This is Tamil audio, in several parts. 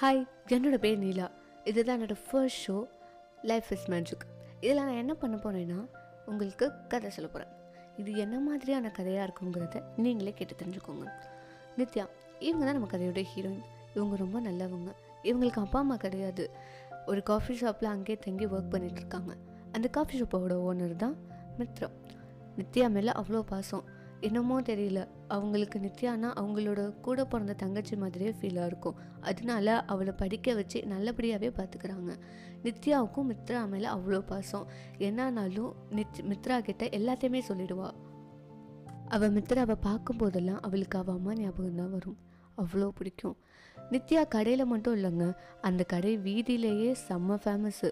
ஹாய் என்னோடய பேர் நீலா. இதுதான் என்னோட first show life is magic இதில் நான் என்ன பண்ண போகிறேன்னா உங்களுக்கு கதை சொல்ல போகிறேன் இது என்ன மாதிரியான கதையாக இருக்குங்கிறத நீங்களே கேட்டு தெரிஞ்சுக்கோங்க. நித்யா இவங்க தான் நம்ம கதையோட ஹீரோயின் இவங்க ரொம்ப நல்லவங்க. இவங்களுக்கு அப்பா அம்மா கிடையாது. ஒரு காஃபி ஷாப்பில் அங்கேயே தங்கி ஒர்க் பண்ணிகிட்ருக்காங்க அந்த காஃபி ஷாப்போட ஓனர் தான் மித்ரா. நித்யா மேலே அவ்வளோ பாசம். என்னமோ தெரியல. அவங்களுக்கு நித்யானா அவங்களோட கூட பிறந்த தங்கச்சி மாதிரியே ஃபீலாக இருக்கும். அதனால அவளை படிக்க வச்சு நல்லபடியாகவே பார்த்துக்கிறாங்க நித்யாவுக்கும் மித்ரா மேலே அவ்வளோ பாசம். என்னானாலும் நித் மித்ரா கிட்ட எல்லாத்தையுமே சொல்லிடுவா. அவள் மித்ராவை பார்க்கும்போதெல்லாம் அவளுக்கு அவள் அம்மா ஞாபகம் தான் வரும். அவ்வளோ பிடிக்கும். நித்யா கடையில் மட்டும் இல்லைங்க. அந்த கடை வீதியிலேயே செம்ம ஃபேமஸ்ஸு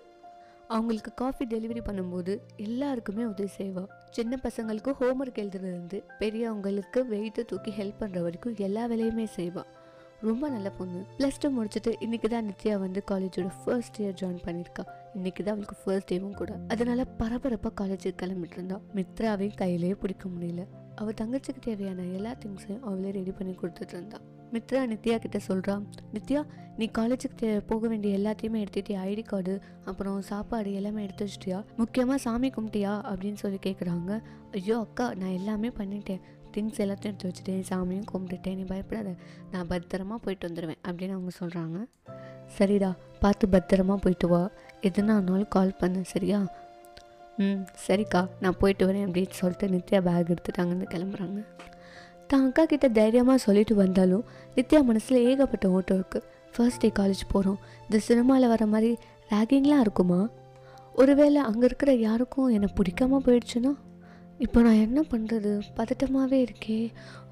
அவங்களுக்கு காஃபி டெலிவரி பண்ணும்போது எல்லாருக்குமே உதவி செய்வாள் சின்ன பசங்களுக்கு ஹோம்ஒர்க் எழுதுறதுலேருந்து பெரியவங்களுக்கு வெயிட்டை தூக்கி ஹெல்ப் பண்ணுற வரைக்கும் எல்லா வேலையுமே செய்வாள் ரொம்ப நல்ல பொண்ணு. ப்ளஸ் டூ முடிச்சுட்டு இன்றைக்கி தான் நித்யா வந்து காலேஜோட ஃபர்ஸ்ட் இயர் ஜாயின் பண்ணியிருக்கா இன்றைக்கி தான் அவளுக்கு ஃபர்ஸ்ட் டேவும் கூட. அதனால் பரபரப்பாக காலேஜுக்கு கிளம்பிட்டு இருந்தா. மித்ராவையும் கையிலேயே பிடிக்க முடியல. அவள் தங்கச்சிக்கு தேவையான எல்லா திங்ஸையும் அவளே ரெடி பண்ணி கொடுத்துட்டு இருந்தாள் மித்ரா நித்யா கிட்ட சொல்கிறான் நித்யா நீ காலேஜுக்கு போக வேண்டிய எல்லாத்தையுமே எடுத்துட்டியா? ஐடி கார்டு அப்புறம் சாப்பாடு எல்லாமே எடுத்து வச்சிட்டியா? முக்கியமாக சாமி கும்பிட்டியா? அப்படின்னு சொல்லி கேட்குறாங்க ஐயோ அக்கா நான் எல்லாமே பண்ணிட்டேன். திங்ஸ் எல்லாத்தையும் எடுத்து வச்சுட்டேன். சாமியும் கும்பிட்டுட்டேன். நீ பயப்படாத. நான் பத்திரமா போயிட்டு வந்துடுவேன் அப்படின்னு அவங்க சொல்கிறாங்க சரிடா பார்த்து பத்திரமா போயிட்டு வா. எதுனாலும் கால் பண்ணு சரியா? ம் சரிக்கா. நான் போயிட்டு வரேன். அப்படின்னு சொல்லிட்டு நித்யா பேக் எடுத்துட்டு அங்கேருந்து கிளம்புறாங்க. தான் அக்கா கிட்ட தைரியமாக சொல்லிட்டு வந்தாலும் நித்யா மனசில் ஏகப்பட்ட ஓட்டம் இருக்குது ஃபர்ஸ்ட் டே காலேஜ் போகிறோம் இந்த சினிமாவில் வர மாதிரி ரேகிங்லாம் இருக்குமா? ஒருவேளை அங்கே இருக்கிற யாருக்கும் என்னை பிடிக்காம போயிடுச்சுன்னா? இப்போ நான் என்ன பண்ணுறது பதட்டமாகவே இருக்கே.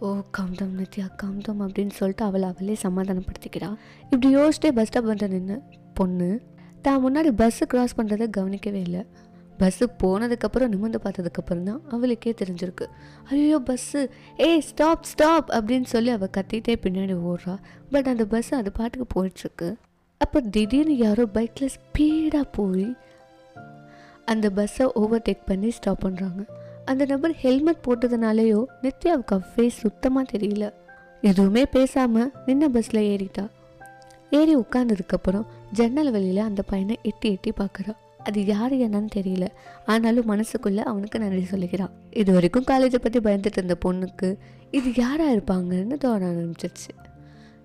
ஓ கம்தம் நித்யா கம்தம் அப்படின்னு சொல்லிட்டு அவளை அவளே சமாதானப்படுத்திக்கிறா. இப்படி யோசிச்சிட்டே பஸ் ஸ்டாப் வந்து நின்று பொண்ணு தான் முன்னாடி பஸ்ஸு க்ராஸ் பண்ணுறதை கவனிக்கவே இல்லை. பஸ்ஸு போனதுக்கப்புறம் நிமிர்ந்து பார்த்ததுக்கப்புறம் தான் அவளுக்கே தெரிஞ்சிருக்கு. ஐயோ பஸ்ஸு ஏய் ஸ்டாப் ஸ்டாப் அப்படின்னு சொல்லி அவள் கத்திட்டே பின்னாடி ஓடுறா. பட் அந்த பஸ் அது பாட்டுக்கு போயிட்டுருக்கு. அப்போ திடீர்னு யாரோ பைக்கில் ஸ்பீடாக போய் அந்த பஸ்ஸை ஓவர்டேக் பண்ணி ஸ்டாப் பண்ணுறாங்க அந்த நபர் ஹெல்மெட் போட்டதுனாலேயோ நித்யாவுக்கு ஃபேஸ் சுத்தமாக தெரியல. எதுவுமே பேசாமல் நின்ன பஸ்ஸில் ஏறிட்டா. ஏறி உட்காந்ததுக்கப்புறம் ஜன்னல் வழியில் அந்த பையனை எட்டி எட்டி பார்க்குறா. அது யார் என்னன்னு தெரியல. ஆனாலும் மனசுக்குள்ளே அவனுக்கு நன்றி சொல்லிக்கிறான் இது வரைக்கும் காலேஜை பற்றி பயந்துட்டு இருந்த பொண்ணுக்கு இது யாராக இருப்பாங்கன்னு தோண ஆரம்பிச்சிருச்சு.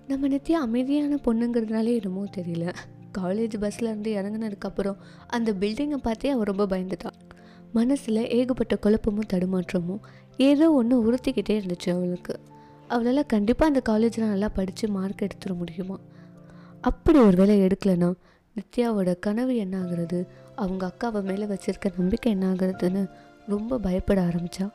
நம்ம நித்யா அமைதியான பொண்ணுங்கிறதுனாலே என்னமோ தெரியல. காலேஜ் பஸ்ஸில் இருந்து இறங்குனதுக்கப்புறம் அந்த பில்டிங்கை பார்த்தே அவன் ரொம்ப பயந்துட்டான் மனசில் ஏகப்பட்ட குழப்பமும் தடுமாற்றமும் ஏதோ ஒன்று உறுத்திக்கிட்டே இருந்துச்சு அவளுக்கு. அவளால் கண்டிப்பாக அந்த காலேஜில் நல்லா படித்து மார்க் எடுத்துட முடியுமா? அப்படி ஒரு வேளை எடுக்கலைன்னா நித்யாவோட கனவு என்ன ஆகுறது? அவங்க அக்காவை மேலே வச்சிருக்க நம்பிக்கை என்ன ஆகுறதுன்னு ரொம்ப பயப்பட ஆரம்பித்தா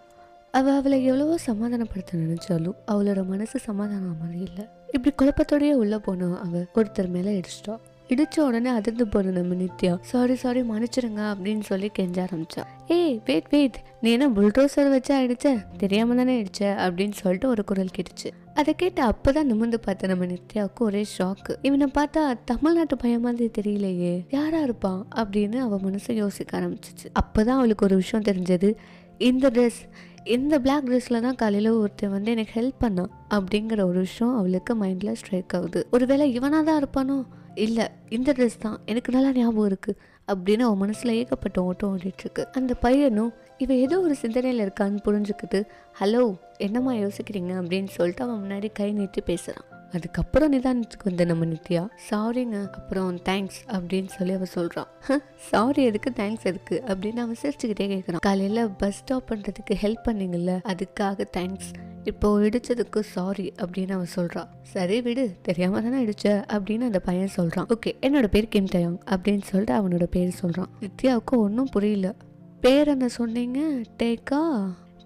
அவள் அவளை எவ்வளவோ சமாதானப்படுத்த நினச்சாலும் அவளோட மனசு சமாதானம் மாதிரி இல்லை. இப்படி குழப்பத்தோடயே உள்ளே போனோம் அவள் ஒருத்தர் மேலே இடிச்சிட்டா. இடிச்ச உடனே அதிர்ந்து போன நம்ம நித்யா சாரி சாரி மன்னிச்சிருங்க அப்படின்னு சொல்லி கெஞ்ச ஆரம்பிச்சா. ஏய் வெயிட் வெயிட் நீ என்ன புல்டோசர் வச்சா அடிச்ச தெரியாம தானே அடிச்ச அப்படின்னு சொல்லிட்டு ஒரு குரல் கேட்டுச்சு. அதை கேட்டு அப்போதான் நிமிர்ந்து பார்த்த நம்ம நித்யாவுக்கு ஒரே ஷாக்கு இவனை பார்த்தா தமிழ்நாட்டு பையன் மாதிரி தெரியலையே யாரா இருப்பான் அப்படின்னு அவ மனசு யோசிக்க ஆரம்பிச்சிச்சு. அப்போதான் அவளுக்கு ஒரு விஷயம் தெரிஞ்சது. இந்த ட்ரெஸ் இந்த பிளாக் ட்ரெஸ்ஸில் தான் காலையில் ஒருத்தன் வந்து எனக்கு ஹெல்ப் பண்ணான் அப்படிங்கிற ஒரு விஷயம் அவளுக்கு மைண்டில் ஸ்ட்ரைக் ஆகுது. ஒருவேளை இவனாக தான் இருப்பானோ? இல்லை இந்த ட்ரெஸ் தான். எனக்கு நல்லா ஞாபகம் இருக்குது அப்படின்னு அவன் மனசில் ஏகப்பட்ட ஓட்டம் ஓடிட்டுருக்கு அந்த பையனும் இவன் ஏதோ ஒரு சிந்தனையில் இருக்கான்னு புரிஞ்சுக்கிட்டு ஹலோ என்னம்மா யோசிக்கிறீங்க? அப்படின்னு சொல்லிட்டு அவன் முன்னாடி கை நீட்டி பேசுகிறான் அதுக்கப்புறம் நிதானத்துக்கு வந்த நம்ம நித்யா சாரிங்க அப்புறம் தேங்க்ஸ் அப்படின்னு சொல்லி அவன் சொல்கிறான் சாரி எதுக்கு தேங்க்ஸ் எதுக்கு? அப்படின்னு அவன் சிரிச்சுக்கிட்டே கேட்குறான் காலையில் பஸ் ஸ்டாப் பண்ணுறதுக்கு ஹெல்ப் பண்ணிங்கல்ல அதுக்காக தேங்க்ஸ் இப்போ இடித்ததுக்கு சாரி அப்படின்னு அவன் சொல்கிறான் சரி விடு தெரியாமல் தானே இடிச்ச அப்படின்னு அந்த பையன் சொல்கிறான் ஓகே என்னோட பேர் கிம் டயாங் அப்படின்னு சொல்லிட்டு அவனோட பேர் சொல்கிறான் நித்யாவுக்கு ஒன்றும் புரியல. பேர் என்ன சொன்னீங்க? டேக்கா?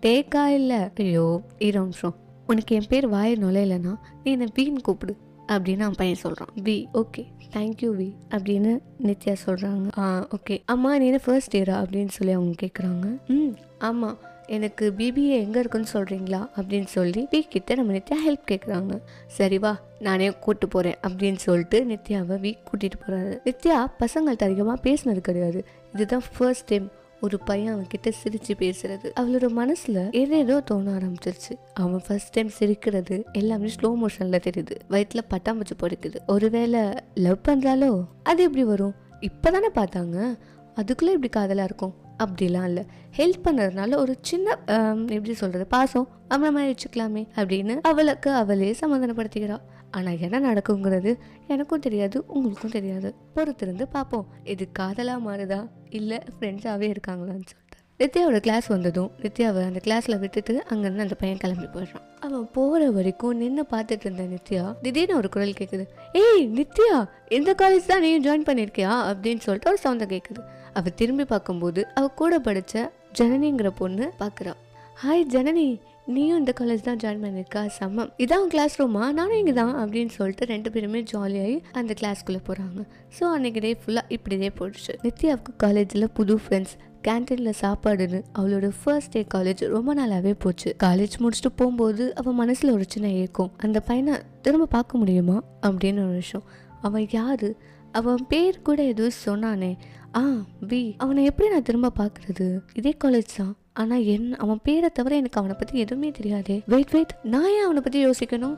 டேக்கா இல்லை. ஐயோ இரு நிமிஷம். உனக்கு என் பேர் வாய நுழையலனா நீ என்னை வீண் கூப்பிடு அப்படின்னு அவன் பையன் சொல்கிறான் வி ஓகே தேங்க்யூ வி அப்படின்னு நித்யா சொல்கிறாங்க ஆ ஓகே. அம்மா நீ என்ன ஃபர்ஸ்ட் இயரா அப்படின்னு சொல்லி அவங்க கேட்குறாங்க ம் ஆமாம் எனக்கு பிபிஏ எங்கே இருக்குன்னு சொல்கிறீங்களா அப்படின்னு சொல்லி பி கிட்ட நம்ம நித்யா ஹெல்ப் கேட்குறாங்க சரி வா நானே கூப்பிட்டு போகிறேன் அப்படின்னு சொல்லிட்டு நித்யாவை வீக் கூட்டிகிட்டு போகிறாரு நித்யா பசங்கள்கிட்ட அதிகமாக பேசினது கிடையாது. இதுதான் ஃபர்ஸ்ட் டைம் ஒரு பையன் அவன்கிட்ட சிரிச்சு பேசுறது. அவளோட மனசுல ஏதேதோ தோண ஆரம்பிச்சிருச்சு. அவன் ஃபர்ஸ்ட் டைம் சிரிக்கிறது எல்லாமே ஸ்லோ மோஷன்ல தெரியுது. வயிற்றுல பட்டாம்பூச்சி படுக்குது. ஒருவேளை லவ் பண்றாலோ அது எப்படி வரும்? இப்பதானே பார்த்தாங்க. அதுக்குள்ளே இப்படி காதலாக இருக்கும். அப்படிலாம் இல்லை. ஹெல்ப் பண்ணுறதுனால ஒரு சின்ன எப்படி சொல்கிறது பாசம் அப்புறம் மாதிரி வச்சுக்கலாமே அப்படின்னு அவளுக்கு அவளே சமாதானப்படுத்திக்கிறாள் ஆனால் என்ன நடக்குங்கிறது எனக்கும் தெரியாது உங்களுக்கும் தெரியாது. பொறுத்திருந்து பார்ப்போம் இது காதலாக மாறுதா? இல்லை ஃப்ரெண்ட்ஸாகவே இருக்காங்களான்னு சொல்லி. நித்யாவோட கிளாஸ் வந்ததும் நித்யாவை அந்த கிளாஸில் விட்டுட்டு அங்கேருந்து அந்த பையன் கிளம்பி போயிடுறான். அவன் போகிற வரைக்கும் நின்று பார்த்துட்டு இருந்த நித்யா திடீர்னு ஒரு குரல் கேட்குது ஏய் நித்யா இந்த காலேஜ் தான் நீயும் ஜாயின் பண்ணியிருக்கியா அப்படின்னு சொல்லிட்டு ஒரு சவுண்டை கேட்குது அவள் திரும்பி பார்க்கும்போது அவள் கூட படித்த ஜனனிங்கிற பொண்ணு பார்க்குறா ஹாய் ஜனனி. நீயும் இந்த காலேஜ் தான் ஜாயின் பண்ணியிருக்கா செம்ம. இதான் உன் கிளாஸ் ரூமா நானும் இங்கே தான் அப்படின்னு சொல்லிட்டு ரெண்டு பேருமே ஜாலியாகி அந்த கிளாஸ்க்குள்ளே போகிறாங்க ஸோ அன்றைக்கி டே ஃபுல்லாக இப்படிதே போயிடுச்சு. நித்யாவுக்கு காலேஜில் புது ஃப்ரெண்ட்ஸ் கேன்டீனில் சாப்பாடுன்னு அவளோட ஃபர்ஸ்ட் டே காலேஜ் ரொம்ப நாளாகவே போச்சு. காலேஜ் முடிச்சுட்டு போகும்போது அவள் மனசில் ஒரு சின்ன ஏக்கம். அந்த பையனை திரும்ப பார்க்க முடியுமா? அப்படின்னு ஒரு விஷயம். அவன் யார்? அவன் பேர் கூட எதுவும் சொன்னானே. ஆ வி அவனை எப்படி நான் திரும்ப பார்க்கறது? இதே காலேஜ் தான். ஆனால் என் அவன் பேரை தவிர எனக்கு அவனை பற்றி எதுவுமே தெரியாது. வெயிட் வெயிட் நான் ஏன் அவனை பற்றி யோசிக்கணும்?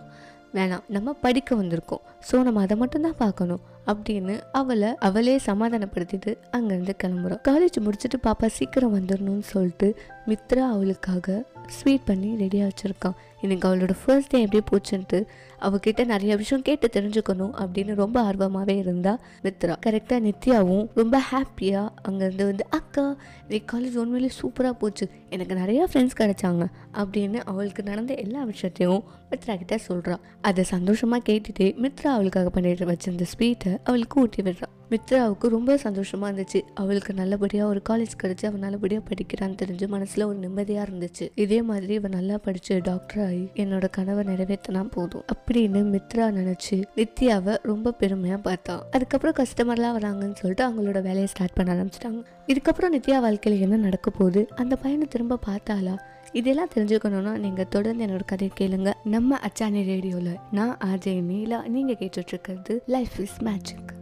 வேணாம். நம்ம படிக்க வந்திருக்கோம். ஸோ நம்ம அதை மட்டும்தான் பார்க்கணும். அப்படின்னு அவளை அவளே சமாதானப்படுத்திட்டு அங்கேருந்து கிளம்புறோம். காலேஜ் முடிச்சுட்டு பாப்பா சீக்கிரம் வந்துடணும்னு சொல்லிட்டு மித்ரா அவளுக்காக ஸ்வீட் பண்ணி ரெடியாக வச்சுருக்கான். இன்னைக்கு அவளோட ஃபர்ஸ்ட் டே எப்படி போச்சுன்ட்டு அவகிட்ட நிறைய விஷயம் கேட்டு தெரிஞ்சுக்கணும் அப்படின்னு ரொம்ப ஆர்வமாகவே இருந்தா மித்ரா. கரெக்டாக நித்யாவும் ரொம்ப ஹாப்பியாக அங்கேருந்து வந்து அக்கா நீ காலேஜ் உண்மையிலே சூப்பராக போச்சு. எனக்கு நிறையா ஃப்ரெண்ட்ஸ் கிடைச்சாங்க. அப்படின்னு அவளுக்கு நடந்த எல்லா விஷயத்தையும் மித்ரா கிட்ட சொல்கிறா அதை சந்தோஷமாக கேட்டுட்டு மித்ரா அவளுக்காக பண்ணிட்டு வச்சிருந்த ஸ்வீட்டை أو الكوتي بالرأس. மித்ராவுக்கு ரொம்ப சந்தோஷமாக இருந்துச்சு. அவளுக்கு நல்லபடியாக ஒரு காலேஜ் கிடச்சி அவன் நல்லபடியாக படிக்கிறான்னு தெரிஞ்சு மனசில் ஒரு நிம்மதியாக இருந்துச்சு. இதே மாதிரி இவன் நல்லா படித்து டாக்டர் ஆகி என்னோட கனவை நிறைவேற்றினா போதும் அப்படின்னு மித்ரா நினச்சி நித்யாவை ரொம்ப பெருமையாக பார்த்தா. அதுக்கப்புறம் கஸ்டமர்லாம் வராங்கன்னு சொல்லிட்டு அவங்களோட வேலையை ஸ்டார்ட் பண்ண ஆரம்பிச்சிட்டாங்க. இதுக்கப்புறம் நித்யா வாழ்க்கையில் என்ன நடக்க போகுது? அந்த பையனை திரும்ப பார்த்தாலா இதெல்லாம் தெரிஞ்சுக்கணும்னா நீங்கள் தொடர்ந்து என்னோட கதையை கேளுங்க. நம்ம அச்சானி ரேடியோவில் நான் அஜய் நீலா நீங்கள் கேட்டுட்ருக்கிறது லைஃப் இஸ் மேஜிக்